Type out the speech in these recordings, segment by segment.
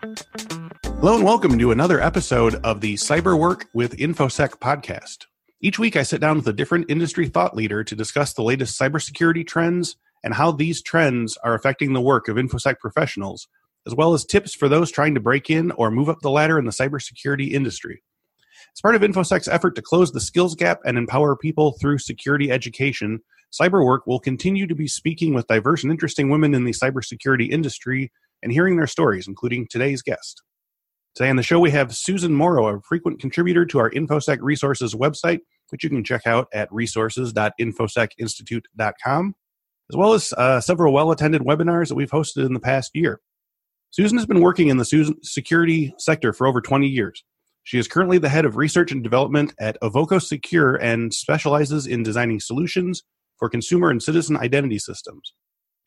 Hello and welcome to another episode of the Cyber Work with InfoSec podcast. Each week, I sit down with a different industry thought leader to discuss the latest cybersecurity trends and how these trends are affecting the work of InfoSec professionals, as well as tips for those trying to break in or move up the ladder in the cybersecurity industry. As part of InfoSec's effort to close the skills gap and empower people through security education, CyberWork will continue to be speaking with diverse and interesting women in the cybersecurity industry and hearing their stories, including today's guest. Today on the show, we have Susan Morrow, a frequent contributor to our InfoSec Resources website, which you can check out at resources.infosecinstitute.com, as well as uh, several well attended webinars that we've hosted in the past year. Susan has been working in the security sector for over 20 years. She is currently the head of research and development at Avoco Secure and specializes in designing solutions for consumer and citizen identity systems.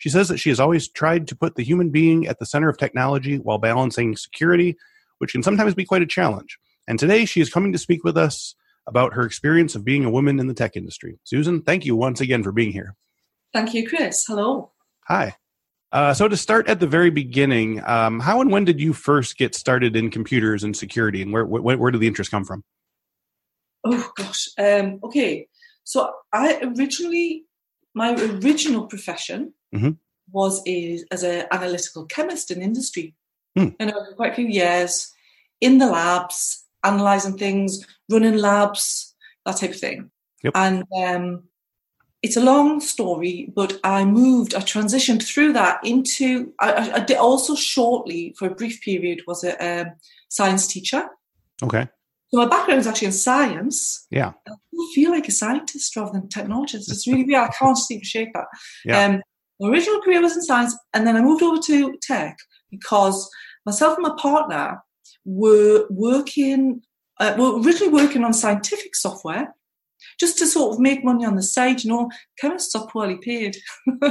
She says that she has always tried to put the human being at the center of technology while balancing security, which can sometimes be quite a challenge. And today she is coming to speak with us about her experience of being a woman in the tech industry. Susan, thank you once again for being here. Thank you, Chris. Hello. Hi. Uh, so, to start at the very beginning, um, how and when did you first get started in computers and security, and where where, where did the interest come from? Oh gosh. Um, okay. So I originally, my original profession mm-hmm. was as an analytical chemist in industry. Mm. And over quite a few years in the labs, analyzing things, running labs, that type of thing. Yep. And um, it's a long story, but I moved, I transitioned through that into, I, I did also shortly for a brief period was a um, science teacher. Okay. So my background is actually in science. Yeah. I feel like a scientist rather than a technologist. It's really weird. I can't seem to shake that. Yeah. Um, my original career was in science, and then I moved over to tech because myself and my partner were working, uh, were originally working on scientific software just to sort of make money on the side. You know, chemists are poorly paid.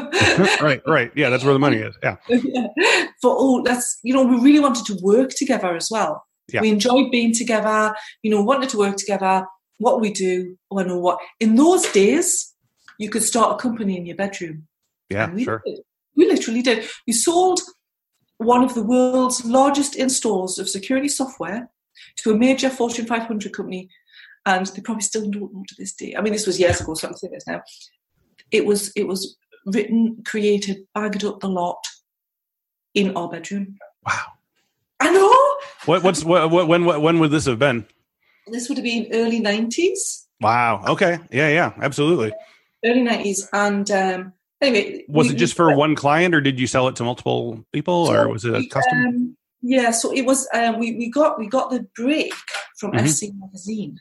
right, right. Yeah, that's where the money is. Yeah. yeah. For all that's, you know, we really wanted to work together as well. Yeah. We enjoyed being together, you know, wanted to work together. What we do, oh, I know what. In those days, you could start a company in your bedroom. Yeah, we sure. Did. We literally did. We sold one of the world's largest installs of security software to a major Fortune 500 company, and they probably still don't know to this day. I mean, this was years ago, so I'm saying this now. It was it was written, created, bagged up the lot in our bedroom. Wow. I know. What, what's what, what, when what, when would this have been? This would have been early nineties. Wow. Okay. Yeah. Yeah. Absolutely. Early nineties, and um, anyway, was we, it just we, for uh, one client, or did you sell it to multiple people, so or was it a custom? Um, yeah. So it was. Uh, we we got we got the break from mm-hmm. SC Magazine.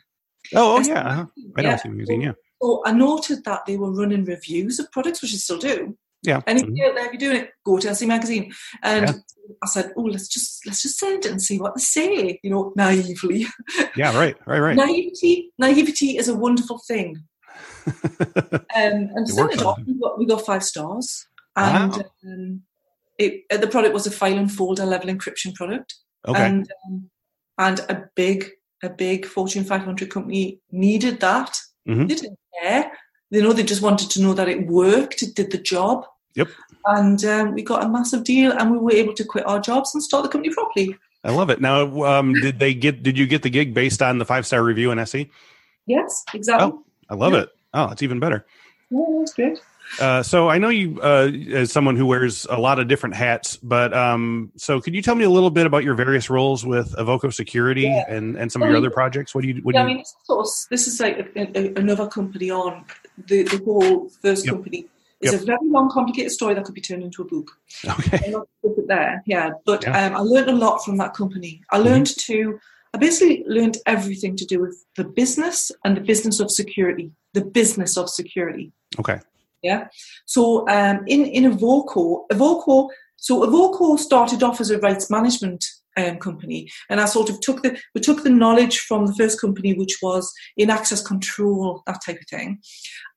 Oh, oh yeah. Uh-huh. I know yeah. SC Magazine. Yeah. So I noted that they were running reviews of products, which they still do. Yeah. And if mm-hmm. you're, if you're doing it, go to SC Magazine. And yeah. I said, "Oh, let's just let's just send it and see what they say." You know, naively. Yeah, right, right, right. naivety, naivety is a wonderful thing. Um, and it off, we got, we got five stars, and wow. um, it, uh, the product was a file and folder level encryption product. Okay. And um, and a big a big Fortune 500 company needed that. Mm-hmm. They didn't care. You know, they just wanted to know that it worked, it did the job. Yep. And um, we got a massive deal, and we were able to quit our jobs and start the company properly. I love it. Now, um, did they get? Did you get the gig based on the five star review in SC? Yes, exactly. Oh, I love yeah. it. Oh, it's even better. That's great. Uh, so I know you uh, as someone who wears a lot of different hats, but um, so could you tell me a little bit about your various roles with Avoco Security yeah. and, and some well, of your other projects? What do you? What yeah, do you... I mean, sort of, this is like a, a, another company on the, the whole first yep. company it's yep. a very long, complicated story that could be turned into a book. Okay. There, yeah. But yeah. Um, I learned a lot from that company. I learned mm-hmm. to, I basically learned everything to do with the business and the business of security. The business of security. Okay. Yeah. So um, in in Avoco, Avoco, so Avoco started off as a rights management um, company, and I sort of took the we took the knowledge from the first company, which was in access control, that type of thing,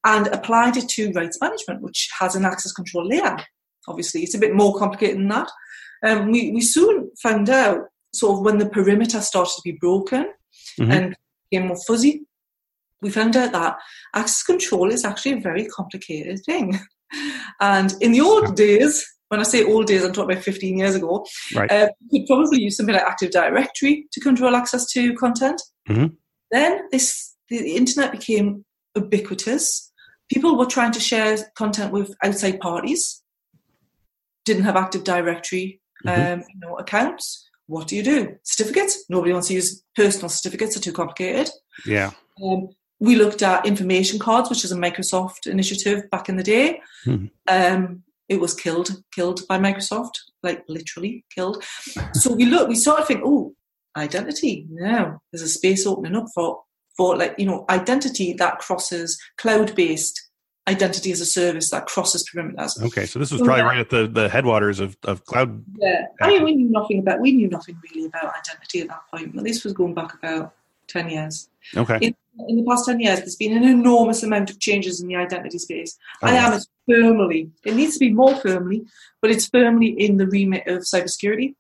and applied it to rights management, which has an access control layer. Obviously, it's a bit more complicated than that. Um, we we soon found out sort of when the perimeter started to be broken mm-hmm. and became more fuzzy. We found out that access control is actually a very complicated thing. And in the old days, when I say old days, I'm talking about 15 years ago. Right. Uh, you could probably use something like Active Directory to control access to content. Mm-hmm. Then this the internet became ubiquitous. People were trying to share content with outside parties. Didn't have Active Directory mm-hmm. um, you know, accounts. What do you do? Certificates? Nobody wants to use personal certificates; they are too complicated. Yeah. Um, we looked at information cards, which is a Microsoft initiative back in the day. Mm-hmm. Um, it was killed, killed by Microsoft, like literally killed. So we look, we sort of think, oh, identity. Now there's a space opening up for for like you know identity that crosses cloud-based identity as a service that crosses perimeters. Okay, so this was probably right at the, the headwaters of, of cloud. Yeah, I mean, we knew nothing about we knew nothing really about identity at that point. But this was going back about ten years. Okay. In the past ten years, there's been an enormous amount of changes in the identity space. Oh, I am firmly. It needs to be more firmly, but it's firmly in the remit of cybersecurity.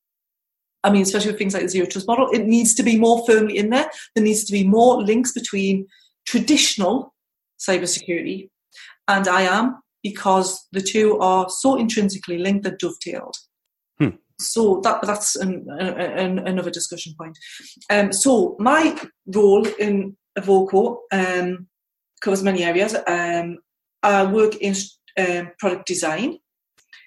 I mean, especially with things like the zero trust model, it needs to be more firmly in there. There needs to be more links between traditional cybersecurity and IAM because the two are so intrinsically linked that dovetailed. Hmm. So that that's an, an, another discussion point. Um, so my role in Avoco um, covers many areas. Um, I work in um, product design.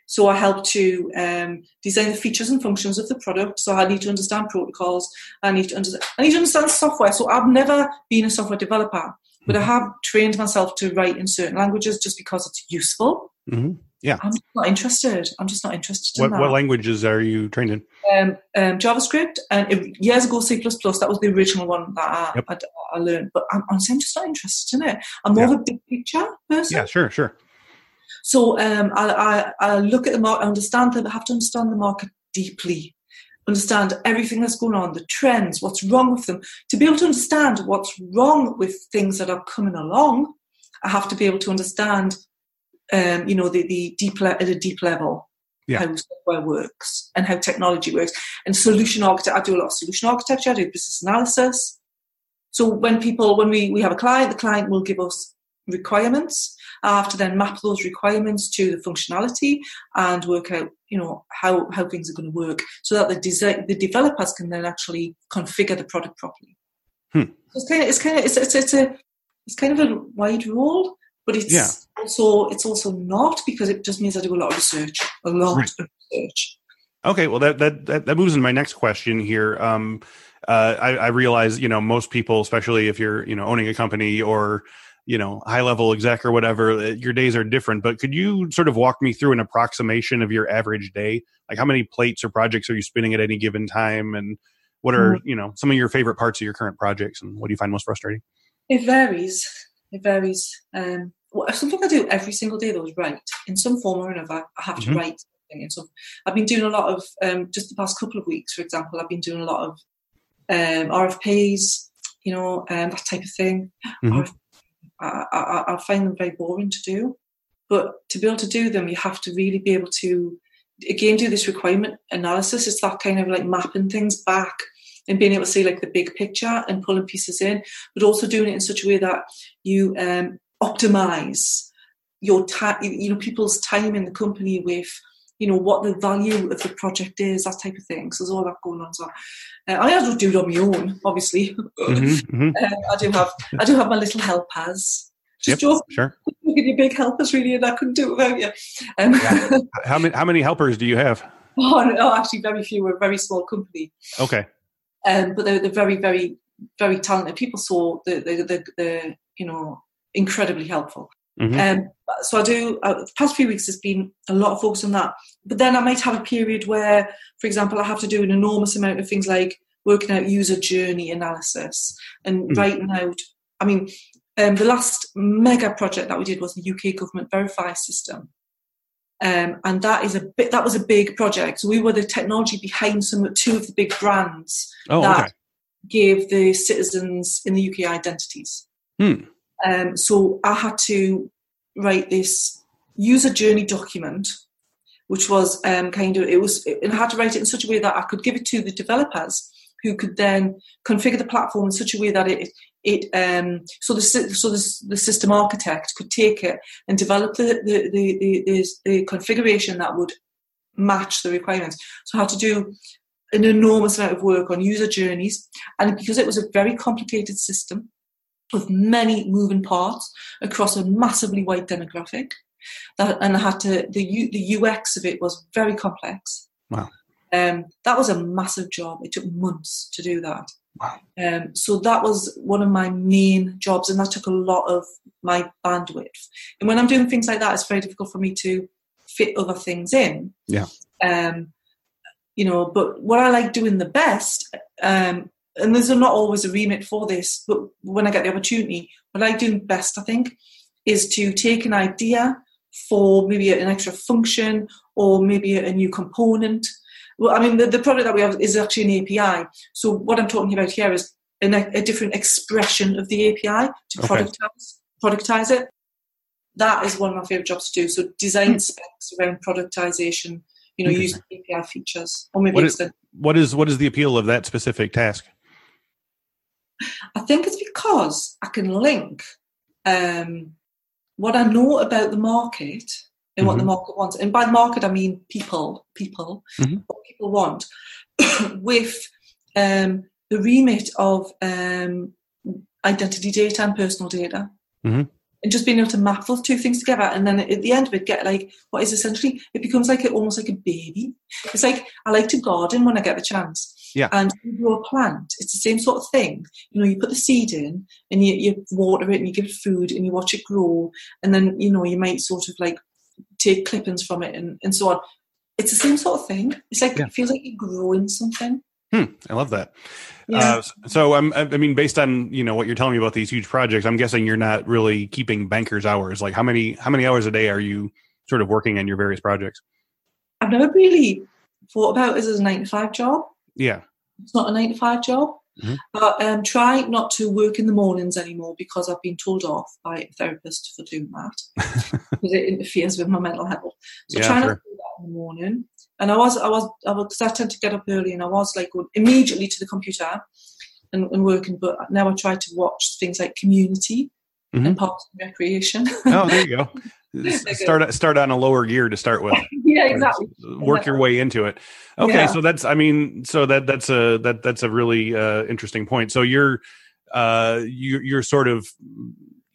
So I help to um, design the features and functions of the product. So I need to understand protocols. I need to understand. I need to understand software. So I've never been a software developer, but I mm-hmm. have trained myself to write in certain languages just because it's useful. Mm-hmm. Yeah, I'm not interested. I'm just not interested. What, in what languages are you trained in? Um, um, JavaScript and it, years ago C++. That was the original one that I, yep. I, I learned. But I'm, I'm just not interested in it. I'm more yeah. of a big picture person. Yeah, sure, sure. So um, I, I, I, look at the market, understand that I have to understand the market deeply, understand everything that's going on, the trends, what's wrong with them. To be able to understand what's wrong with things that are coming along, I have to be able to understand, um, you know, the, the deep le- at a deep level. Yeah. How software works and how technology works, and solution architect. I do a lot of solution architecture. I do business analysis. So when people, when we, we have a client, the client will give us requirements. I have to then map those requirements to the functionality and work out, you know, how, how things are going to work so that the design, the developers can then actually configure the product properly. Hmm. So it's kind of, it's kind of, it's, it's, it's a, it's kind of a wide role, but it's yeah. also, it's also not because it just means I do a lot of research, a lot right. of research. Okay, well that, that that that moves into my next question here. Um, uh, I, I realize you know most people, especially if you're you know owning a company or you know high level exec or whatever uh, your days are different but could you sort of walk me through an approximation of your average day like how many plates or projects are you spinning at any given time and what are mm-hmm. you know some of your favorite parts of your current projects and what do you find most frustrating it varies it varies um well, something i do every single day though is write in some form or another i have to mm-hmm. write something and so i've been doing a lot of um just the past couple of weeks for example i've been doing a lot of um rfps you know um, that type of thing mm-hmm. I, I, I find them very boring to do. But to be able to do them, you have to really be able to, again, do this requirement analysis. It's that kind of like mapping things back and being able to see like the big picture and pulling pieces in, but also doing it in such a way that you um, optimize your time, you know, people's time in the company with you know what the value of the project is, that type of thing. So there's all that going on. So uh, I don't do it on my own, obviously. Mm-hmm, mm-hmm. Uh, I do have I do have my little helpers. Just yep, sure. Look at your big helpers, really, and I couldn't do it without you. Um, yeah. How many how many helpers do you have? Oh, no, actually, very few. We're a very small company. Okay. Um, but they're, they're very, very, very talented people. So the the, the, the you know incredibly helpful. Mm-hmm. Um, so I do. Uh, the past few weeks has been a lot of focus on that. But then I might have a period where, for example, I have to do an enormous amount of things like working out user journey analysis and mm-hmm. writing out. I mean, um, the last mega project that we did was the UK government Verify system, um, and that is a bit. That was a big project. So we were the technology behind some two of the big brands oh, that okay. gave the citizens in the UK identities. Hmm. Um, so I had to write this user journey document, which was um, kind of it was, and I had to write it in such a way that I could give it to the developers, who could then configure the platform in such a way that it it um, so the so the, the system architect could take it and develop the the, the the, the configuration that would match the requirements. So I had to do an enormous amount of work on user journeys, and because it was a very complicated system with many moving parts across a massively wide demographic, that and I had to the U, the UX of it was very complex. Wow. Um, that was a massive job. It took months to do that. Wow. Um, so that was one of my main jobs, and that took a lot of my bandwidth. And when I'm doing things like that, it's very difficult for me to fit other things in. Yeah. Um, you know, but what I like doing the best, um, and there's not always a remit for this, but when I get the opportunity, what I do best, I think, is to take an idea for maybe an extra function or maybe a new component well, I mean, the, the product that we have is actually an API. So what I'm talking about here is an, a different expression of the API to okay. productize, productize it. That is one of my favorite jobs to do. So design hmm. specs around productization, you know, using API features or maybe what is, what is what is the appeal of that specific task? I think it's because I can link um, what I know about the market and mm-hmm. what the mm-hmm. market wants. And by the market, I mean people, people, mm-hmm. what people want, with um, the remit of um, identity data and personal data. Mm-hmm. And just being able to map those two things together, and then at the end of it, get like what is essentially it becomes like a, almost like a baby. It's like I like to garden when I get the chance. Yeah. And you grow a plant, it's the same sort of thing. You know, you put the seed in and you, you water it and you give it food and you watch it grow. And then, you know, you might sort of like take clippings from it and, and so on. It's the same sort of thing. It's like yeah. it feels like you're growing something. Hmm, I love that. Yeah. Uh, so I'm, I mean, based on you know what you're telling me about these huge projects, I'm guessing you're not really keeping bankers' hours. Like how many how many hours a day are you sort of working on your various projects? I've never really thought about it as a nine to five job. Yeah, it's not a nine to five job. Mm-hmm. But um, try not to work in the mornings anymore because I've been told off by a therapist for doing that because it interferes with my mental health. So yeah, try sure. not to do that in the morning. And I was, I was, I was, because I tend to get up early, and I was like going immediately to the computer and, and working. But now I try to watch things like Community mm-hmm. and Parks and Recreation. oh, there you go. start start on a lower gear to start with. yeah, exactly. Work your way into it. Okay, yeah. so that's I mean, so that that's a that that's a really uh, interesting point. So you're uh you you're sort of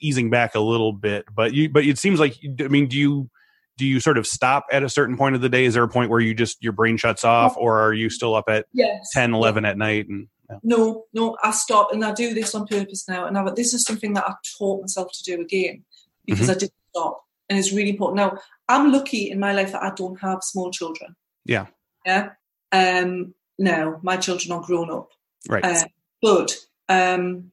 easing back a little bit, but you but it seems like I mean, do you do you sort of stop at a certain point of the day? Is there a point where you just your brain shuts off, or are you still up at yes. 10, 11 at night and no, no, I stop and I do this on purpose now. And I, this is something that I taught myself to do again because mm-hmm. I didn't stop and it's really important. Now, I'm lucky in my life that I don't have small children. Yeah. Yeah. Um, no, my children are grown up. Right. Uh, but um,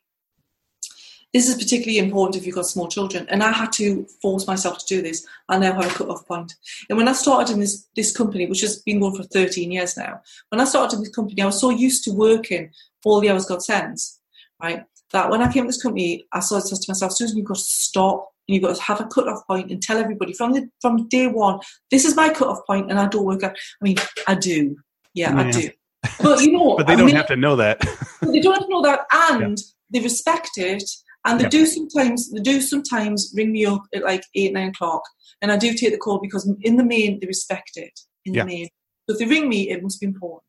this is particularly important if you've got small children. And I had to force myself to do this. I now have a cut-off point. And when I started in this, this company, which has been going for 13 years now, when I started in this company, I was so used to working all the hours God sends, right? That when I came to this company, I started to myself, Susan, you've got to stop and you've got to have a cut-off point and tell everybody from the from day one, this is my cut-off point, and I don't work out. I mean, I do, yeah, yeah. I do. But you know, but they I don't mean, have to know that. they don't have to know that, and yeah. they respect it. And they yeah. do sometimes they do sometimes ring me up at like eight nine o'clock, and I do take the call because in the main they respect it. In the main, so if they ring me, it must be important.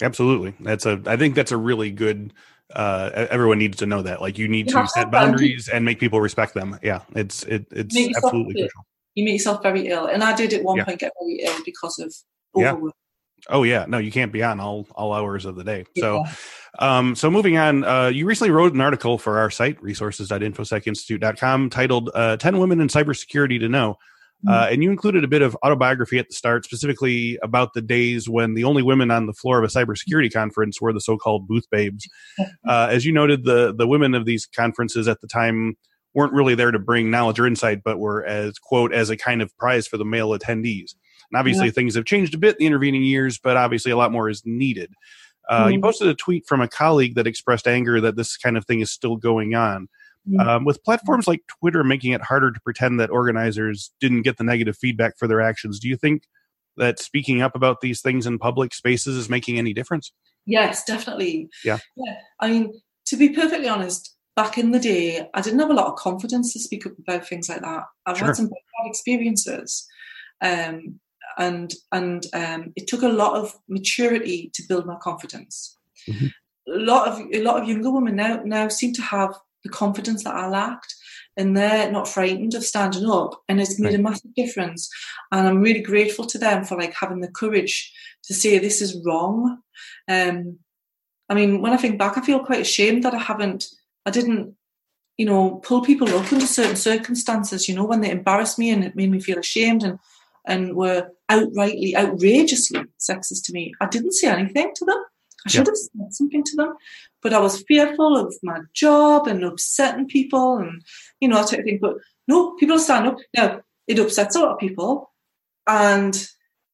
Absolutely, that's a. I think that's a really good uh, everyone needs to know that. Like you need you to set boundaries and make people respect them. Yeah, it's it, it's absolutely crucial. You make yourself very ill, and I did at one yeah. point get very ill because of overwork. Yeah. Oh yeah, no, you can't be on all all hours of the day. So, um, so moving on, uh, you recently wrote an article for our site resources.infosecinstitute.com titled uh, "10 Women in Cybersecurity to Know." Uh, mm-hmm. and you included a bit of autobiography at the start, specifically about the days when the only women on the floor of a cybersecurity conference were the so-called booth babes. Uh, as you noted, the the women of these conferences at the time weren't really there to bring knowledge or insight, but were as quote as a kind of prize for the male attendees. And obviously, yeah. things have changed a bit in the intervening years, but obviously, a lot more is needed. Uh, mm-hmm. You posted a tweet from a colleague that expressed anger that this kind of thing is still going on. Mm-hmm. Um, with platforms like Twitter making it harder to pretend that organizers didn't get the negative feedback for their actions, do you think that speaking up about these things in public spaces is making any difference? Yes, definitely. Yeah. Yeah. I mean, to be perfectly honest, back in the day, I didn't have a lot of confidence to speak up about things like that. I've sure. had some bad experiences. Um, and and um, it took a lot of maturity to build my confidence. Mm-hmm. A lot of a lot of younger women now now seem to have the confidence that I lacked, and they're not frightened of standing up, and it's made right. a massive difference. And I'm really grateful to them for like having the courage to say this is wrong. Um, I mean, when I think back, I feel quite ashamed that I haven't, I didn't, you know, pull people up under certain circumstances. You know, when they embarrassed me and it made me feel ashamed and and were outrightly, outrageously sexist to me. I didn't say anything to them. I should have said something to them, but I was fearful of my job and upsetting people and you know that type of thing. But no, people stand up. Now it upsets a lot of people, and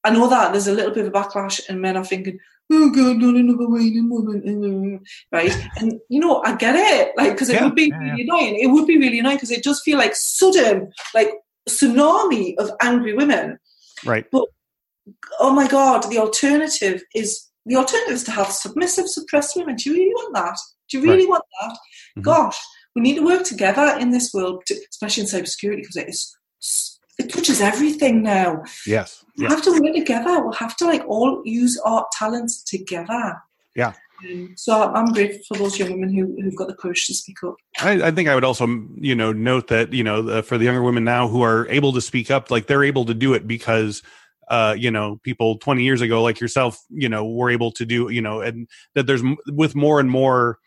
I know that there's a little bit of a backlash, and men are thinking, "Oh God, not another whining woman," uh, right? And you know, I get it, like because it yeah, would be yeah, really yeah. annoying. It would be really annoying because it does feel like sudden, like tsunami of angry women. Right. But oh my God, the alternative is the alternative is to have submissive, suppressed women. Do you really want that? Do you really right. want that? Mm-hmm. Gosh, we need to work together in this world, especially in cybersecurity, because it is it touches everything now. Yes. We yes. have to work together. We'll have to like all use our talents together. Yeah. Um, so I'm grateful for those young women who, who've got the courage to speak up. I, I think I would also, you know, note that you know uh, for the younger women now who are able to speak up, like they're able to do it because uh, you know, people 20 years ago, like yourself, you know, were able to do, you know, and that there's with more and more,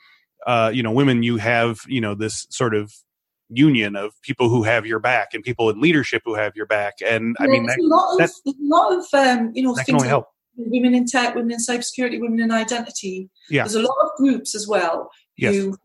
uh, you know, women, you have, you know, this sort of union of people who have your back and people in leadership who have your back. And I mean, that, a lot of, a lot of, um, you know, things help. women in tech, women in cybersecurity, women in identity. Yeah. There's a lot of groups as well. Yes. Who,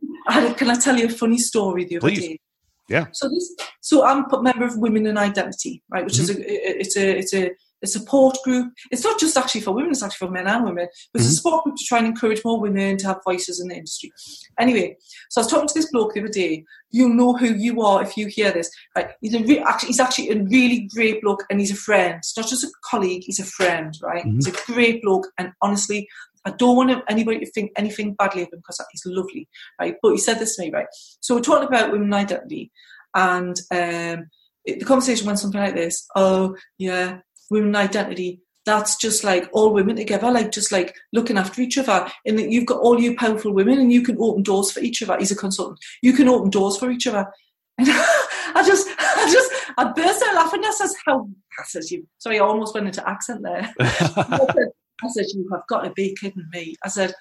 can I tell you a funny story the other Please. day? Yeah. So this, so I'm a member of Women in Identity, right? Which mm-hmm. is a, it's a, it's a a support group. It's not just actually for women, it's actually for men and women. But it's mm-hmm. a support group to try and encourage more women to have voices in the industry. Anyway, so I was talking to this bloke the other day. You'll know who you are if you hear this. Right? He's, a re- actually, he's actually a really great bloke and he's a friend. It's not just a colleague, he's a friend, right? Mm-hmm. He's a great bloke and honestly, I don't want anybody to think anything badly of him because he's lovely, right? But he said this to me, right? So we're talking about women identity and um, the conversation went something like this. Oh, yeah, women identity that's just like all women together, like just like looking after each other. And that you've got all you powerful women and you can open doors for each other. He's a consultant. You can open doors for each other. And I just, I just, I burst out laughing. I says, how, I says, you, sorry, I almost went into accent there. I said, you have got to be kidding me. I said,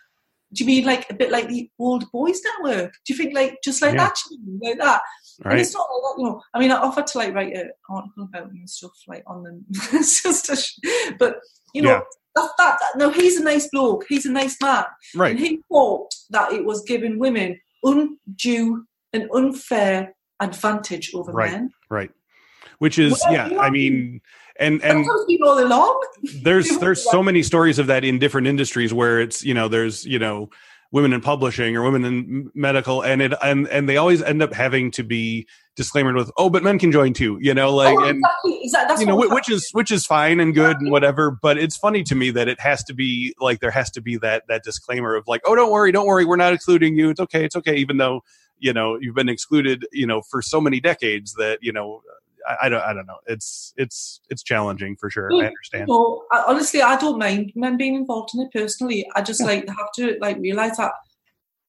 do you mean like a bit like the old boys network? Do you think like just like yeah. that, like that? Right. And it's not like that, you know. I mean, I offered to like write an article about them and stuff like on them. it's just a, sh- but you know, yeah. that, that, that, no, he's a nice bloke. He's a nice man. Right. And he thought that it was giving women undue and unfair advantage over right. men. Right. Which is, well, yeah, I mean, and and all along. there's there's so many stories of that in different industries where it's you know there's you know women in publishing or women in medical and it and and they always end up having to be disclaimed with oh but men can join too you know like oh, and exactly. Exactly. you know which is which is fine and good exactly. and whatever but it's funny to me that it has to be like there has to be that that disclaimer of like oh don't worry don't worry we're not excluding you it's okay it's okay even though you know you've been excluded you know for so many decades that you know I, I, don't I don't know. It's it's it's challenging for sure. I understand. You know, honestly, I don't mind men being involved in it personally. I just yeah. like have to like realize that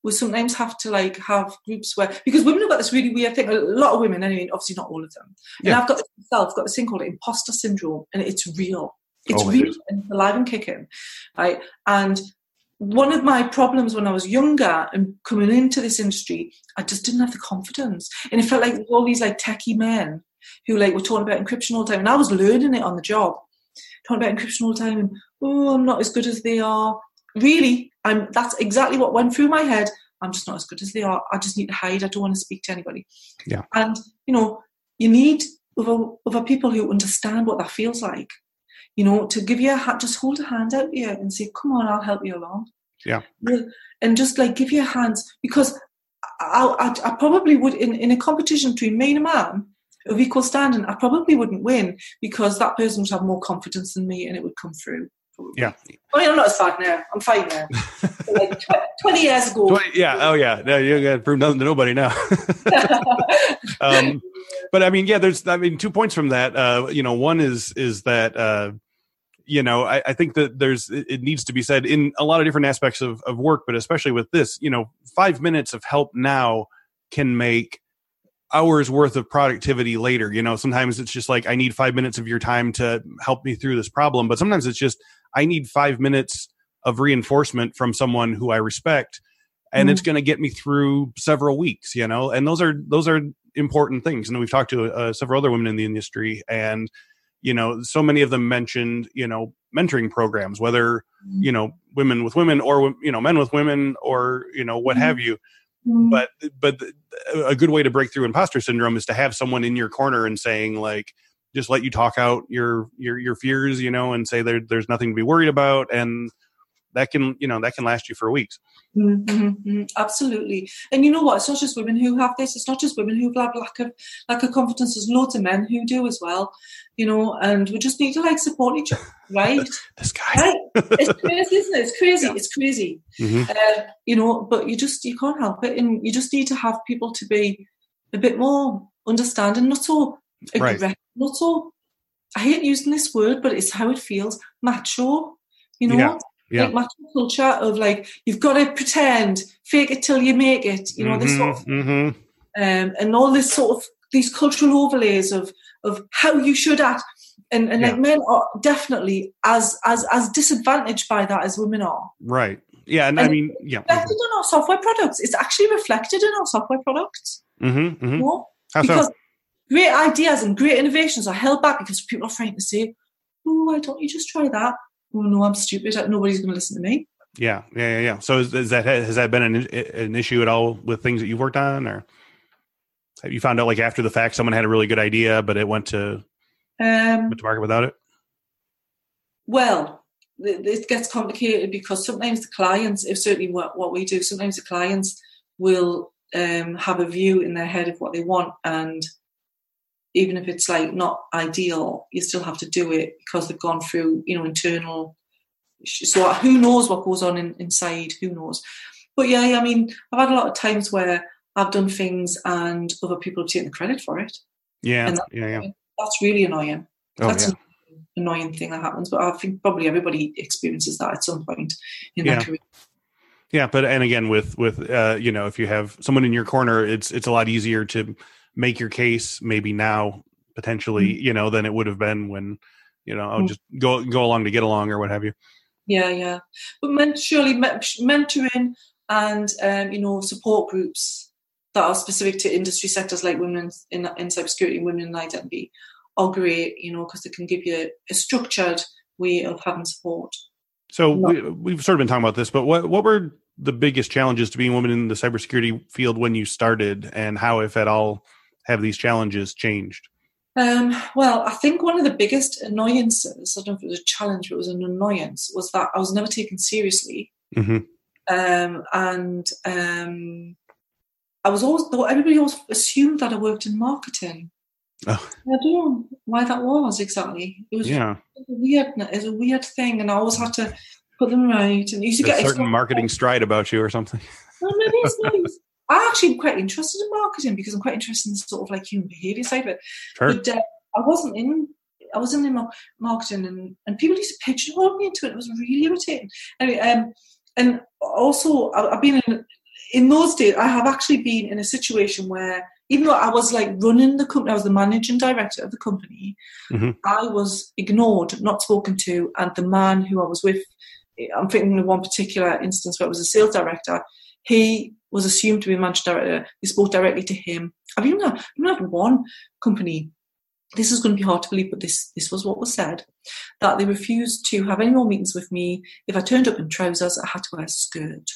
we sometimes have to like have groups where because women have got this really weird thing. A lot of women, anyway, obviously not all of them. And yeah. I've got myself got this thing called imposter syndrome, and it's real. It's oh, real and alive and kicking, right? And one of my problems when I was younger and coming into this industry, I just didn't have the confidence, and it felt like all these like techie men who like were talking about encryption all the time, and I was learning it on the job, talking about encryption all the time, and oh, I'm not as good as they are. Really, I'm. That's exactly what went through my head. I'm just not as good as they are. I just need to hide. I don't want to speak to anybody. Yeah. And you know, you need other other people who understand what that feels like. You know, to give you a hand, just hold a hand out here and say, "Come on, I'll help you along." Yeah. And just like give your hands because I, I, I probably would in, in a competition between me and a man of equal standing, I probably wouldn't win because that person would have more confidence than me and it would come through. Yeah. I mean, I'm not as fat now. I'm fine now. like 20 years ago. 20, yeah. Oh, yeah. No, you got to prove nothing to nobody now. um, but I mean, yeah, there's, I mean, two points from that. Uh, you know, one is, is that, uh, you know, I, I, think that there's it needs to be said in a lot of different aspects of, of work, but especially with this, you know, five minutes of help now can make hours worth of productivity later. You know, sometimes it's just like I need five minutes of your time to help me through this problem, but sometimes it's just I need five minutes of reinforcement from someone who I respect, and mm. it's going to get me through several weeks. You know, and those are those are important things. And we've talked to uh, several other women in the industry, and you know, so many of them mentioned you know mentoring programs, whether mm. you know women with women or you know men with women or you know what mm. have you Mm-hmm. But but a good way to break through imposter syndrome is to have someone in your corner and saying like just let you talk out your your your fears, you know, and say there there's nothing to be worried about and that can you know that can last you for weeks. Mm-hmm, mm-hmm, absolutely. And you know what? It's not just women who have this. It's not just women who have lack of lack of confidence. There's loads of men who do as well you know and we just need to like support each other right? this guy. Right. It's crazy isn't it? It's crazy. Yeah. it's crazy. Mm-hmm. uh, you know but you just you can't help it. And you just need to have people to be a bit more understanding not so aggressive right. not so I hate using this word, but it's how it feels. Macho, you know, yeah yeah. like macho culture of like you've got to pretend, fake it till you make it. You know mm-hmm, this sort of, mm-hmm. um, and all this sort of these cultural overlays of of how you should act. And, and yeah. like men are definitely as as as disadvantaged by that as women are. Right. Yeah, and, and I mean, yeah. Reflected on our software products. It's actually reflected in our software products. Mm-hmm, mm-hmm. You know? because so? great ideas and great innovations are held back because people are afraid to say, "Oh, why don't you just try that?" Oh no, I'm stupid. Nobody's going to listen to me. Yeah, yeah, yeah, yeah. So is, is, that has that been an, an issue at all with things that you've worked on, or have you found out like after the fact someone had a really good idea but it went to um, went to market without it? Well, it gets complicated because sometimes the clients, if certainly what, what we do, sometimes the clients will um, have a view in their head of what they want, and even if it's like not ideal, you still have to do it because they've gone through, you know, internal. So who knows what goes on in, inside? Who knows? But yeah, I mean, I've had a lot of times where I've done things and other people have taken the credit for it. Yeah, and yeah, yeah. That's really annoying. Oh, that's yeah. an annoying thing that happens. But I think probably everybody experiences that at some point in yeah. their career. Yeah, but and again, with with uh, you know, if you have someone in your corner, it's it's a lot easier to make your case maybe now potentially mm-hmm. you know than it would have been when you know I'll mm-hmm. just go go along to get along or what have you yeah yeah but men- surely mentoring and um, you know support groups that are specific to industry sectors like women in, in cybersecurity and women in identity are great you know because they can give you a structured way of having support so we, we've sort of been talking about this but what what were the biggest challenges to being a woman in the cybersecurity field when you started and how if at all have these challenges changed? Um, well, I think one of the biggest annoyances, I don't know if it was a challenge, but it was an annoyance, was that I was never taken seriously. Mm-hmm. Um, and um, I was always, everybody always assumed that I worked in marketing. Oh. I don't know why that was exactly. It was yeah. a weird, it was a weird thing, and I always had to put them right. And used to get a certain marketing stride about you or something. Well, maybe it's, it's, I actually am quite interested in marketing because I'm quite interested in the sort of like human behavior side of it. Sure. But uh, I wasn't in I wasn't in marketing and, and people used to pigeonhole me into it. It was really irritating. Anyway, um, and also I've been in in those days. I have actually been in a situation where even though I was like running the company, I was the managing director of the company. Mm-hmm. I was ignored, not spoken to, and the man who I was with. I'm thinking of one particular instance where it was a sales director. He was assumed to be a managing director. They spoke directly to him. I've even had, even had one company. This is going to be hard to believe, but this this was what was said that they refused to have any more meetings with me. If I turned up in trousers, I had to wear a skirt.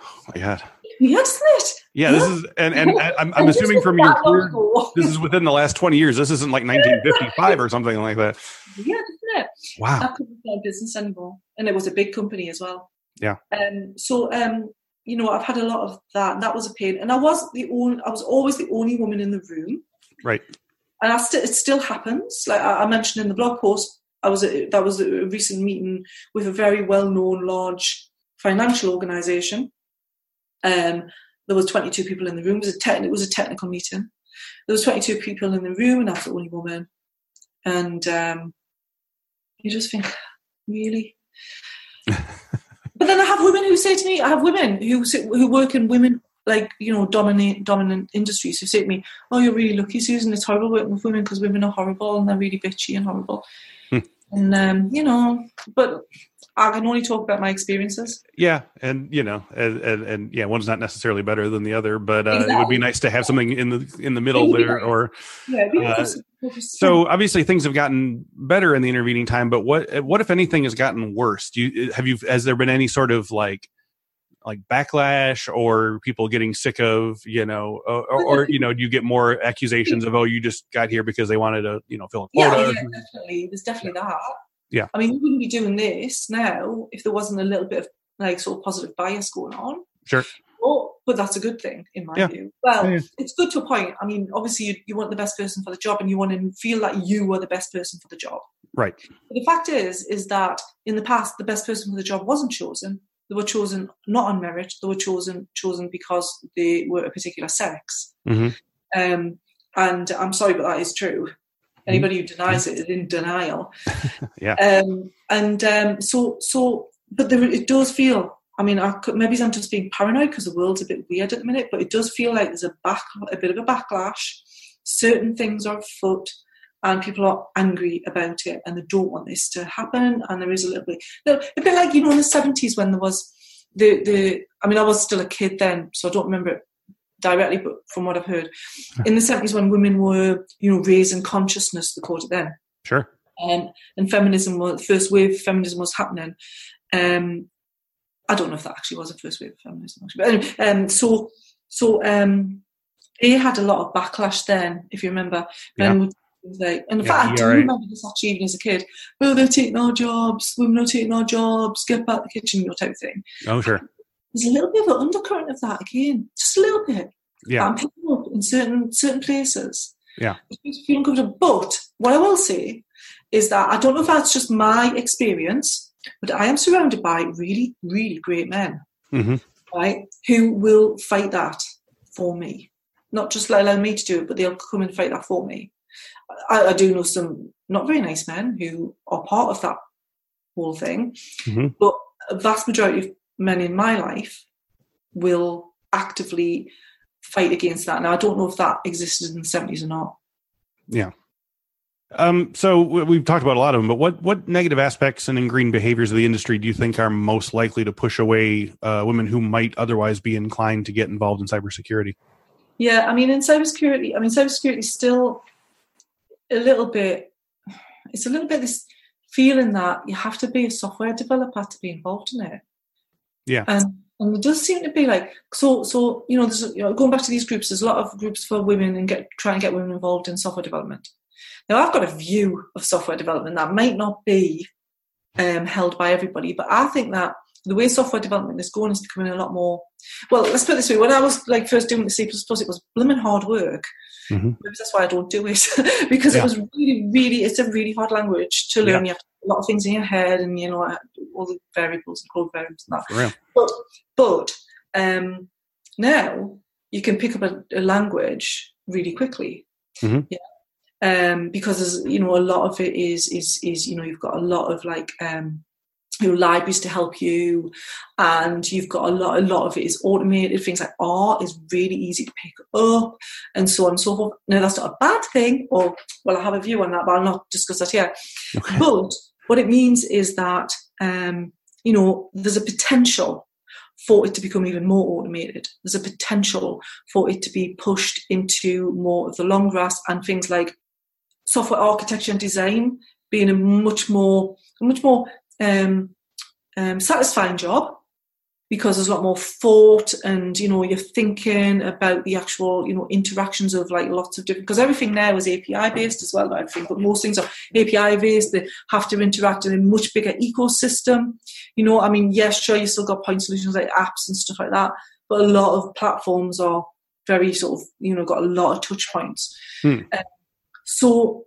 Oh my god! Weird, isn't it? Yeah, this is, and and I'm, I'm assuming from your career, this is within the last 20 years. This isn't like 1955 or something like that. Yeah, isn't it? Wow. I couldn't business anymore, and it was a big company as well. Yeah. Um. So um you know, I've had a lot of that, and that was a pain. And I was the only, I was always the only woman in the room. Right. And I st- it still happens. Like I, I mentioned in the blog post, I was that was a recent meeting with a very well-known large financial organisation. Um, there was 22 people in the room. It was a te- it was a technical meeting. There was 22 people in the room, and I was the only woman. And um, you just think, really. but then I have women who say to me, I have women who who work in women like you know dominant dominant industries who say to me, "Oh, you're really lucky, Susan. It's horrible working with women because women are horrible and they're really bitchy and horrible." Hmm. And um, you know, but I can only talk about my experiences. Yeah, and you know, and and, and yeah, one's not necessarily better than the other, but uh, exactly. it would be nice to have something in the in the middle there. Or yeah, uh, so obviously things have gotten better in the intervening time, but what what if anything has gotten worse? Do you have you has there been any sort of like like backlash or people getting sick of you know or, or, you know do you get more accusations of oh you just got here because they wanted to you know fill a quota yeah, yeah definitely there's definitely that yeah. I mean, we wouldn't be doing this now if there wasn't a little bit of like sort of positive bias going on. Sure. But, but that's a good thing in my yeah. view. Well, yeah. it's good to a point. I mean, obviously, you, you want the best person for the job and you want to feel like you are the best person for the job. Right. But the fact is, is that in the past, the best person for the job wasn't chosen. They were chosen not on merit. They were chosen chosen because they were a particular sex. Mm-hmm. Um, and I'm sorry, but that is true. Anybody who denies it is in denial. yeah. Um, and um, so, so, but there, it does feel. I mean, I could, maybe I'm just being paranoid because the world's a bit weird at the minute, but it does feel like there's a back, a bit of a backlash. Certain things are afoot, and people are angry about it, and they don't want this to happen. And there is a little bit, a bit like you know in the seventies when there was the the. I mean, I was still a kid then, so I don't remember it directly, but from what I've heard, in the seventies when women were, you know, raising consciousness, they called it then. Sure. Um, and feminism was first wave feminism was happening. Um, I don't know if that actually was a first wave of feminism, actually. but anyway, um, so so um, they had a lot of backlash then, if you remember. Yeah. Like, and in yeah, fact, I do right. remember this actually even as a kid. Oh, they're taking our jobs. Women are taking our jobs. Get back the kitchen, your type of thing. Oh, sure there's a little bit of an undercurrent of that again, just a little bit. Yeah, I'm picking up in certain certain places. Yeah, feeling comfortable. But what I will say is that I don't know if that's just my experience, but I am surrounded by really, really great men, mm-hmm. right, who will fight that for me. Not just allow me to do it, but they'll come and fight that for me. I, I do know some not very nice men who are part of that whole thing, mm-hmm. but a vast majority of men in my life will actively fight against that. Now, I don't know if that existed in the 70s or not. Yeah. Um, so we've talked about a lot of them, but what what negative aspects and ingrained behaviors of the industry do you think are most likely to push away uh, women who might otherwise be inclined to get involved in cybersecurity? Yeah, I mean, in cybersecurity, I mean, cybersecurity is still a little bit. It's a little bit this feeling that you have to be a software developer to be involved in it. Yeah. And and it does seem to be like so so you know there's you know, going back to these groups there's a lot of groups for women and get try and get women involved in software development now i've got a view of software development that might not be um, held by everybody but i think that the way software development is going is becoming a lot more well let's put it this way when i was like first doing the c++ it was blooming hard work mm-hmm. maybe that's why i don't do it because yeah. it was really really it's a really hard language to learn yeah. you have a lot of things in your head and you know all the variables and code variables and that. But but um, now you can pick up a, a language really quickly. Mm-hmm. Yeah. Um, because you know a lot of it is is is you know you've got a lot of like um, your libraries to help you and you've got a lot a lot of it is automated things like art is really easy to pick up and so on and so forth now that's not a bad thing or well i have a view on that but i'll not discuss that here okay. but what it means is that, um, you know, there's a potential for it to become even more automated. There's a potential for it to be pushed into more of the long grass and things like software architecture and design being a much more, a much more um, um, satisfying job because there's a lot more thought and you know you're thinking about the actual you know interactions of like lots of different because everything now is API based as well not everything but most things are API based. They have to interact in a much bigger ecosystem. You know I mean? Yes sure you still got point solutions like apps and stuff like that but a lot of platforms are very sort of you know got a lot of touch points. Hmm. uh, so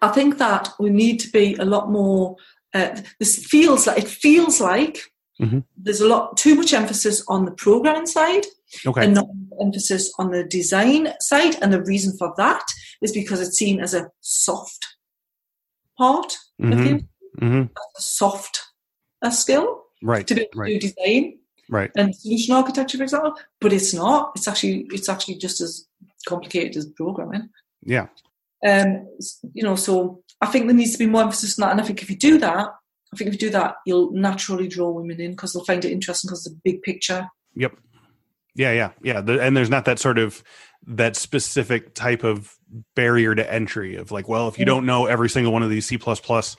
I think that we need to be a lot more uh, this feels like it feels like Mm-hmm. There's a lot too much emphasis on the programming side okay. and not emphasis on the design side. And the reason for that is because it's seen as a soft part mm-hmm. of the mm-hmm. a soft a skill, right? To be able right. to do design, right, and solution architecture, for example. But it's not. It's actually it's actually just as complicated as programming. Yeah. Um, you know, so I think there needs to be more emphasis on that. And I think if you do that, I think if you do that, you'll naturally draw women in because they'll find it interesting because it's a big picture. Yep. Yeah, yeah, yeah. And there's not that sort of that specific type of barrier to entry of like, well, if you don't know every single one of these C plus plus,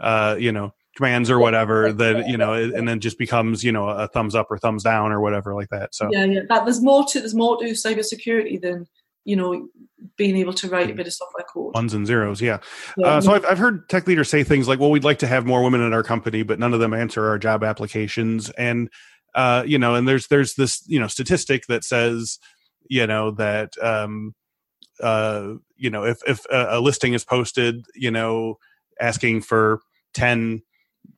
uh, you know, commands or whatever, that you know, and then just becomes you know a thumbs up or thumbs down or whatever like that. So yeah, yeah. That, there's more to there's more to cybersecurity than you know being able to write a bit of software code. Ones and zeros, yeah. yeah. Uh, so I've, I've heard tech leaders say things like, "Well, we'd like to have more women in our company, but none of them answer our job applications." And uh, you know, and there's there's this you know statistic that says, you know, that um, uh, you know, if if a, a listing is posted, you know, asking for ten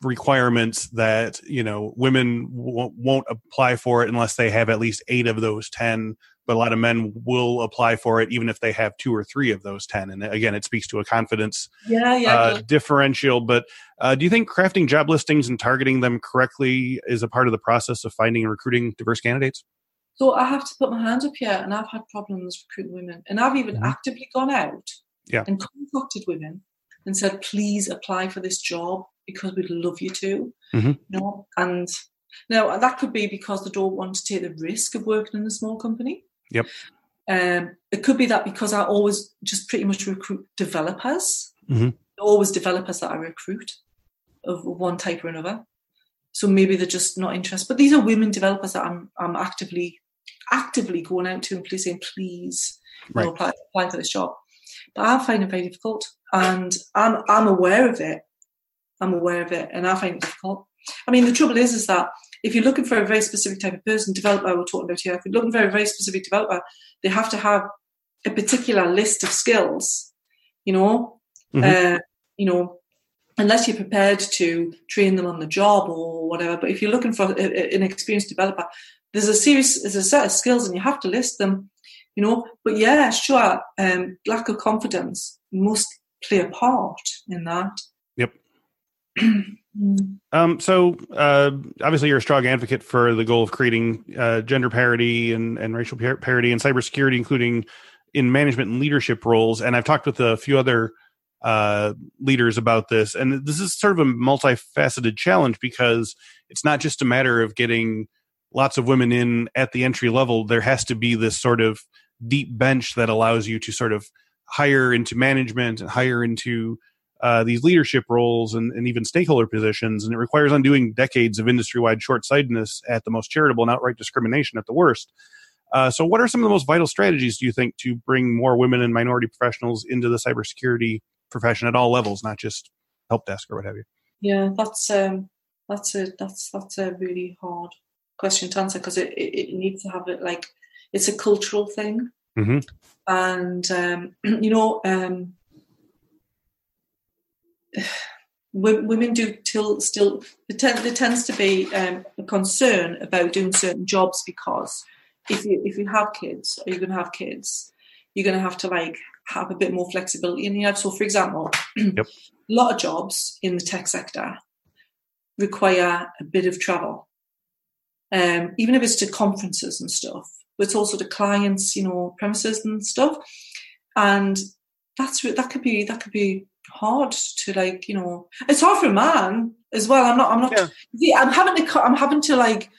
requirements that you know women w- won't apply for it unless they have at least eight of those 10 but a lot of men will apply for it even if they have two or three of those 10 and again it speaks to a confidence yeah, yeah, uh, yeah. differential but uh, do you think crafting job listings and targeting them correctly is a part of the process of finding and recruiting diverse candidates so i have to put my hand up here and i've had problems recruiting women and i've even mm-hmm. actively gone out yeah. and contacted women and said please apply for this job because we'd love you to mm-hmm. you know and now that could be because they don't want to take the risk of working in a small company Yep. Um, it could be that because I always just pretty much recruit developers, mm-hmm. always developers that I recruit of one type or another. So maybe they're just not interested. But these are women developers that I'm I'm actively actively going out to and please saying, please right. know, apply, apply for this job. But I find it very difficult, and I'm I'm aware of it. I'm aware of it, and I find it difficult. I mean, the trouble is, is that if you're looking for a very specific type of person, developer we're talking about here, if you're looking for a very specific developer, they have to have a particular list of skills, you know, mm-hmm. uh, you know, unless you're prepared to train them on the job or whatever. But if you're looking for a, a, an experienced developer, there's a series, there's a set of skills, and you have to list them, you know. But yeah, sure, um, lack of confidence must play a part in that. Yep. Um, so uh, obviously, you're a strong advocate for the goal of creating uh, gender parity and, and racial parity in cybersecurity, including in management and leadership roles. And I've talked with a few other uh, leaders about this, and this is sort of a multifaceted challenge because it's not just a matter of getting lots of women in at the entry level. There has to be this sort of deep bench that allows you to sort of hire into management and hire into uh, these leadership roles and, and, even stakeholder positions, and it requires undoing decades of industry-wide short-sightedness at the most charitable and outright discrimination at the worst. Uh, so, what are some of the most vital strategies do you think to bring more women and minority professionals into the cybersecurity profession at all levels, not just help desk or what have you? Yeah, that's um, that's a that's that's a really hard question to answer because it, it, it needs to have it like it's a cultural thing, mm-hmm. and um, you know. Um, women do till still there, tends to be um, a concern about doing certain jobs because if you if you have kids or you're going to have kids you're going to have to like have a bit more flexibility. In the so for example yep. a lot of jobs in the tech sector require a bit of travel. Um, even if it's to conferences and stuff but it's also to clients you know premises and stuff. And that's that could be that could be hard to like you know it's hard for a man as well i'm not i'm not yeah. see, i'm having to i'm having to like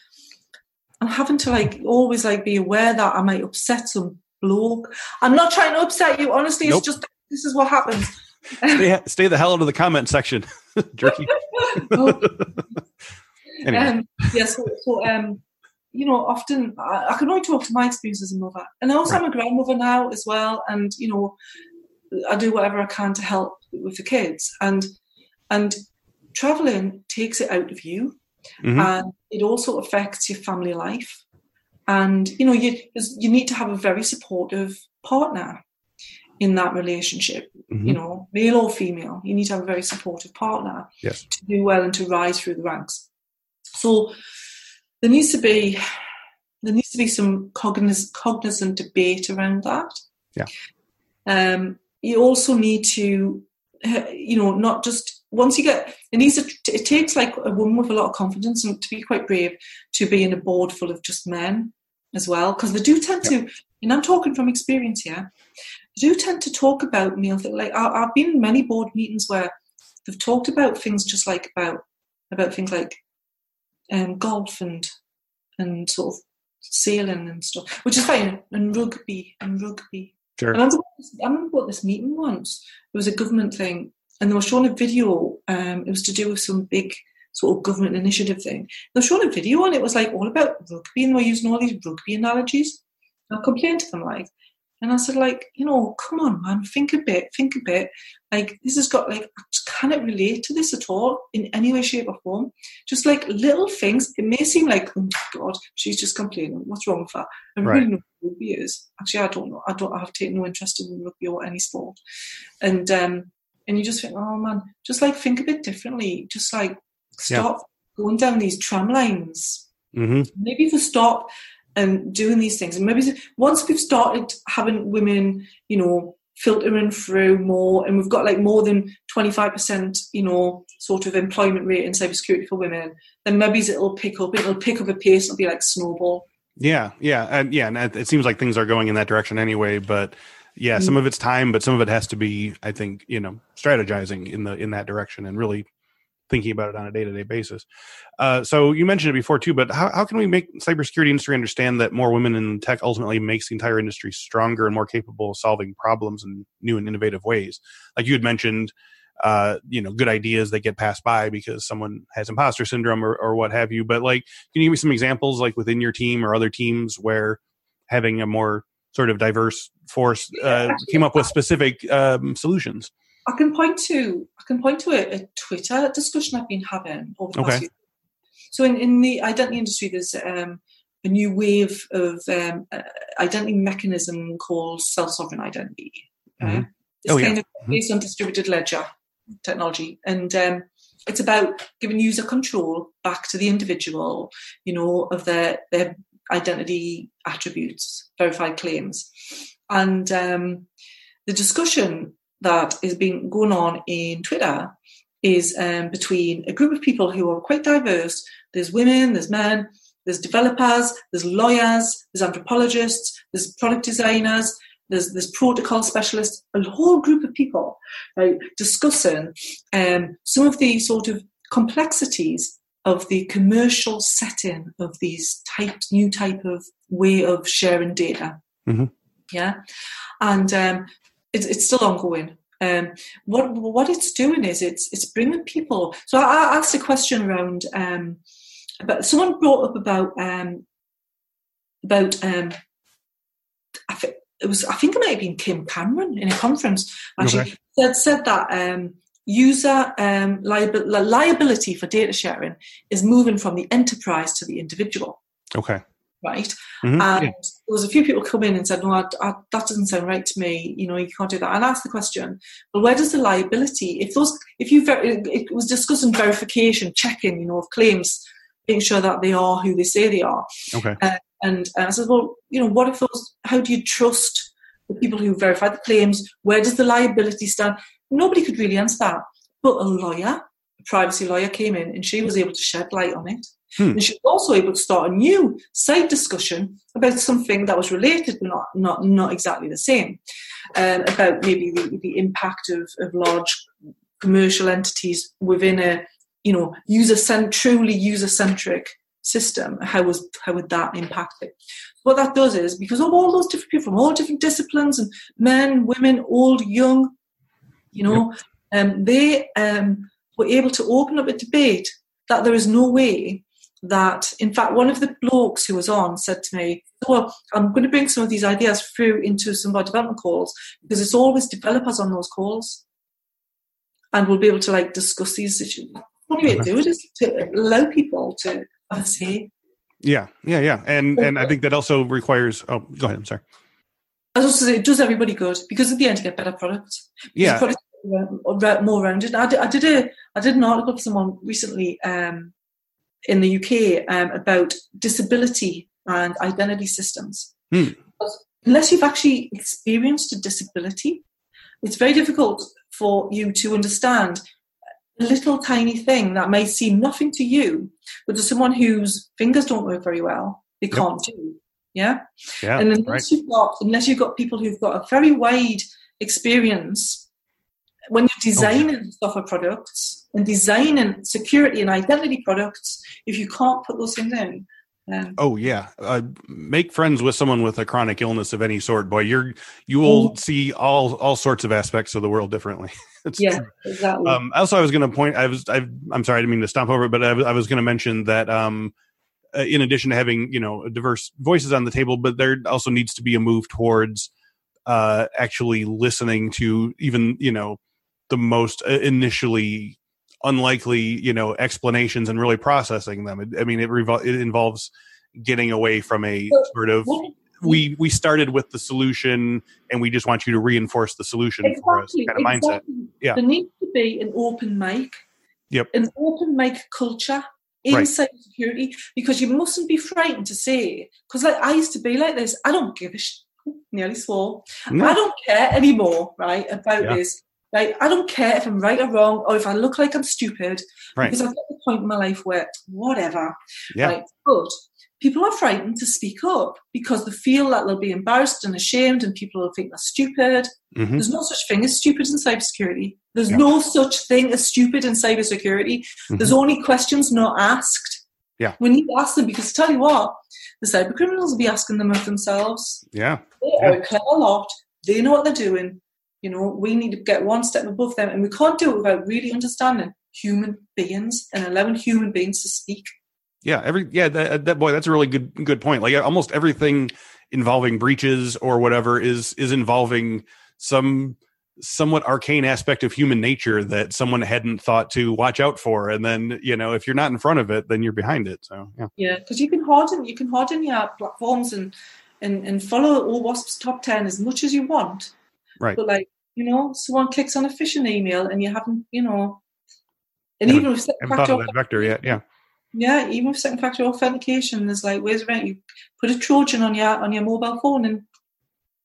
i'm having to like always like be aware that i might upset some bloke i'm not trying to upset you honestly nope. it's just this is what happens stay, stay the hell out of the comment section jerky oh. anyway. um, yeah so, so um you know, often I, I, can only talk to my experience as a mother, and I also right. I'm a grandmother now as well. And you know, I do whatever I can to help with the kids, and and traveling takes it out of you, mm-hmm. and it also affects your family life. And you know, you you need to have a very supportive partner in that relationship. Mm-hmm. You know, male or female, you need to have a very supportive partner yes. to do well and to rise through the ranks. So there needs to be there needs to be some cognizant, cognizant debate around that. Yeah. Um, you also need to, you know, not just once you get it needs it takes like a woman with a lot of confidence and to be quite brave to be in a board full of just men as well because they do tend to and i'm talking from experience here they do tend to talk about things like I, i've been in many board meetings where they've talked about things just like about about things like um, golf and and sort of sailing and stuff which is fine and rugby and rugby Sure. I remember, I remember what this meeting once. It was a government thing, and they were showing a video. Um, it was to do with some big sort of government initiative thing. They were showing a video, and it was like all about rugby, and they were using all these rugby analogies. I complained to them like, and I said like, you know, come on, man, think a bit, think a bit. Like this has got like, can cannot relate to this at all in any way, shape, or form? Just like little things. It may seem like, oh my God, she's just complaining. What's wrong with her? I Right. really know what rugby is. Actually, I don't know. I don't. I have taken no interest in rugby or any sport. And um, and you just think, oh man, just like think a bit differently. Just like stop going down these tram lines hmm maybe if we stop and doing these things and maybe once we've started having women you know filtering through more and we've got like more than 25% you know sort of employment rate in cybersecurity for women then maybe it'll pick up it'll pick up a pace it'll be like snowball Yeah, yeah, and yeah, and it seems like things are going in that direction anyway. But yeah, Mm. some of it's time, but some of it has to be, I think, you know, strategizing in the in that direction and really thinking about it on a day to day basis. Uh, so you mentioned it before too, but how how can we make cybersecurity industry understand that more women in tech ultimately makes the entire industry stronger and more capable of solving problems in new and innovative ways? Like you had mentioned. Uh, you know, good ideas that get passed by because someone has imposter syndrome or, or what have you. But like, can you give me some examples, like within your team or other teams, where having a more sort of diverse force uh, came up with specific um, solutions? I can point to i can point to a, a twitter discussion i've been having over the past Okay. few so in, in the identity industry there's um, a new wave of um, uh, identity mechanism called self-sovereign identity uh, Mhm. it's Oh, yeah. kind of Mhm. based on distributed ledger technology and um, it's about giving user control back to the individual you know of their their identity attributes verified claims and um, the discussion that is being going on in twitter is um, between a group of people who are quite diverse there's women there's men there's developers there's lawyers there's anthropologists there's product designers there's there's protocol specialists, a whole group of people right, discussing um, some of the sort of complexities of the commercial setting of these types, new type of way of sharing data. Mhm. Yeah, and um, it's, it's still ongoing. Um, what what it's doing is it's it's bringing people. So I, I asked a question around. Um, about someone brought up about um, about um, I think it was I think it might have been Kim Cameron in a conference actually Okay. said said that um, user um, liabi- li- liability for data sharing is moving from the enterprise to the individual, Okay. Right? Mhm. And Yeah. there was a few people come in and said, "No, I, I, that doesn't sound right to me. You know, you can't do that." And I asked the question, "Well, where does the liability? If those, if you, ver- it was discussing verification, checking, you know, of claims, making sure that they are who they say they are." Okay. And uh, I said, well, you know, what if those, how do you trust the people who verify the claims? Where does the liability stand? Nobody could really answer that. But a lawyer, a privacy lawyer came in and she was able to shed light on it. Hmm. And she was also able to start a new side discussion about something that was related but not, not, not exactly the same. Um, about maybe the, the impact of, of large commercial entities within a, you know, user cent truly user centric system, how was how would that impact it? What that does is because of all those different people from all different disciplines and men, women, old, young, you know, um, they um, were able to open up a debate that there is no way that, in fact, one of the blokes who was on said to me, "Well, I'm going to bring some of these ideas through into some of our development calls because it's always developers on those calls, and we'll be able to like discuss these issues." What way to do it is to allow people to have a say. Yeah. Yeah. Yeah. And and I think that also requires. Oh, go ahead. I'm sorry. I was also say it does everybody good because at the end you get better products. Yeah. more rounded. I did, I did a I did an article for someone recently um, in the UK um, about disability and identity systems. Hmm. Unless you've actually experienced a disability, it's very difficult for you to understand a little tiny thing that may seem nothing to you, but to someone whose fingers don't work very well, they yep. can't do. Yeah. Yeah. And unless right. you've got unless you've got people who've got a very wide experience when you're designing yeah. software products and designing security and identity products, if you can't put those things in, um, oh yeah, uh, make friends with someone with a chronic illness of any sort. Boy, you're you will mm. see all all sorts of aspects of the world differently. yeah, true. exactly. Um, also, I was going to point. I was. i am sorry. I didn't mean to stomp over it, but I, I was going to mention that. Um, uh, in addition to having you know diverse voices on the table, but there also needs to be a move towards uh, actually listening to even you know the most uh, initially unlikely you know explanations and really processing them i mean it, revol- it involves getting away from a sort of we we started with the solution and we just want you to reinforce the solution exactly, for us kind of exactly. mindset yeah there needs to be an open mic yep an open mic culture in right. cybersecurity because you mustn't be frightened to say because like I used to be like this. I don't give a sh- nearly swore. No. I don't care anymore, right, about yeah. this. Like, I don't care if I'm right or wrong or if I look like I'm stupid right. because I've got the point in my life where whatever. Yeah. Right? But people are frightened to speak up because they feel that they'll be embarrassed and ashamed and people will think they're stupid. Mm-hmm. There's no such thing as stupid in cybersecurity. There's yeah. no such thing as stupid in cybersecurity. Mm-hmm. There's only questions not asked. Yeah. We need to ask them because tell you what, the cyber criminals will be asking them of themselves. Yeah. They yeah. are clever lot. They know what they're doing. You know, we need to get one step above them, and we can't do it without really understanding human beings and allowing human beings to speak. Yeah, every yeah, that, uh, that boy, that's a really good good point. Like almost everything involving breaches or whatever is is involving some somewhat arcane aspect of human nature that someone hadn't thought to watch out for and then you know if you're not in front of it then you're behind it so yeah yeah because you can harden you can harden your platforms and and and follow all OWASP's top 10 as much as you want Right. But like, you know, someone clicks on a phishing email and you haven't, you know, and even with second factor that vector yet, yeah. Yeah, even with second factor authentication, there's like ways around. You put a Trojan on your on your mobile phone, and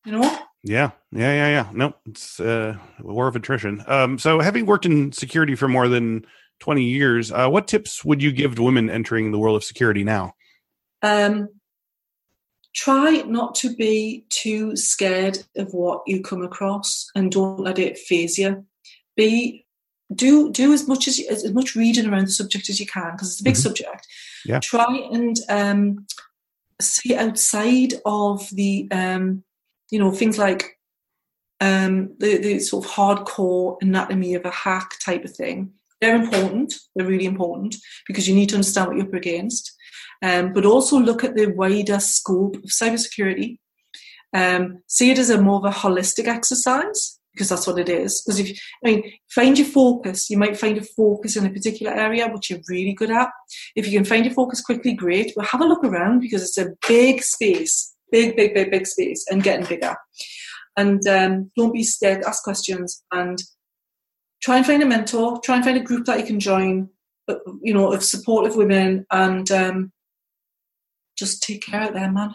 you know. Yeah, yeah, yeah, yeah. No, it's uh, a war of attrition. Um, so, having worked in security for more than twenty years, uh, what tips would you give to women entering the world of security now? Um, try not to be too scared of what you come across and don't let it phase you. Be do do as much as as, much reading around the subject as you can because it's a big mm-hmm. subject. Yeah. Try and um see outside of the um you know things like um the, the sort of hardcore anatomy of a hack type of thing. They're important. They're really important because you need to understand what you're up against um, but also look at the wider scope of cybersecurity. Um, see it as a more of a holistic exercise because that's what it is. Because if I mean, find your focus. You might find a focus in a particular area which you're really good at. If you can find your focus quickly, great. But have a look around because it's a big space, big, big, big, big space, and getting bigger. And um, don't be scared. Ask questions and try and find a mentor. Try and find a group that you can join. You know, of supportive women and um, just take care of them, man.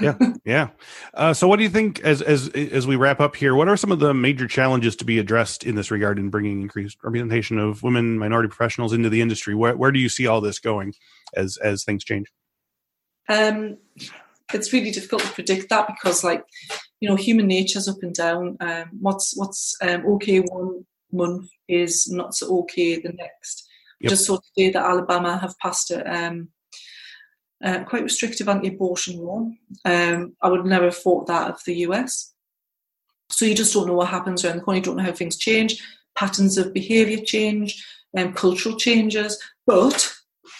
yeah, yeah. Uh, so, what do you think as as as we wrap up here? What are some of the major challenges to be addressed in this regard in bringing increased representation of women, minority professionals into the industry? Where where do you see all this going as as things change? Um, it's really difficult to predict that because, like, you know, human nature's up and down. Um, what's what's um, okay one month is not so okay the next. Yep. Just so today that Alabama have passed a um, uh, quite restrictive anti-abortion law. Um, I would never have thought that of the US. So you just don't know what happens around the corner. You don't know how things change, patterns of behaviour change, um, cultural changes. But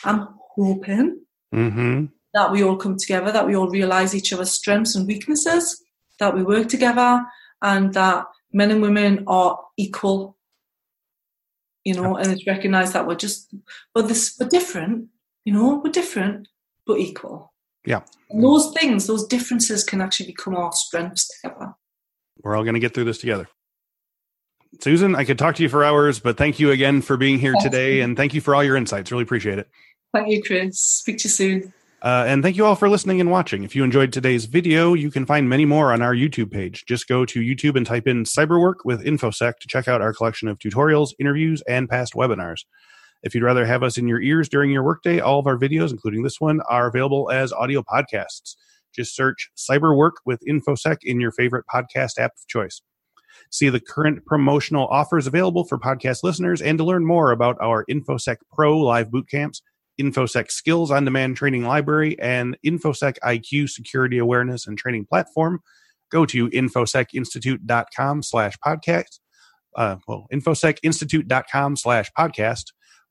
I'm hoping mm-hmm. that we all come together, that we all realise each other's strengths and weaknesses, that we work together, and that men and women are equal. You know, and it's recognised that we're just, but this, we're different. You know, we're different, but equal. Yeah. And those things, those differences can actually become our strengths together. We're all going to get through this together. Susan, I could talk to you for hours, but thank you again for being here today and thank you for all your insights. Really appreciate it. Thank you, Chris. Speak to you soon. Uh, and thank you all for listening and watching. If you enjoyed today's video, you can find many more on our YouTube page. Just go to YouTube and type in Cyberwork with InfoSec to check out our collection of tutorials, interviews, and past webinars. If you'd rather have us in your ears during your workday, all of our videos, including this one, are available as audio podcasts. Just search Cyberwork with InfoSec in your favorite podcast app of choice. See the current promotional offers available for podcast listeners and to learn more about our InfoSec Pro live boot camps InfoSec Skills on Demand Training Library, and InfoSec IQ Security Awareness and Training Platform, go to infosecinstitute.com slash podcast. Uh, well, infosecinstitute.com slash podcast,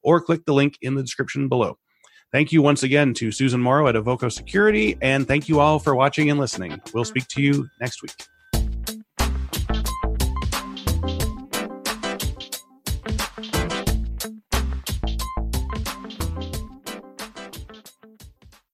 or click the link in the description below. Thank you once again to Susan Morrow at Avoco Security, and thank you all for watching and listening. We'll speak to you next week.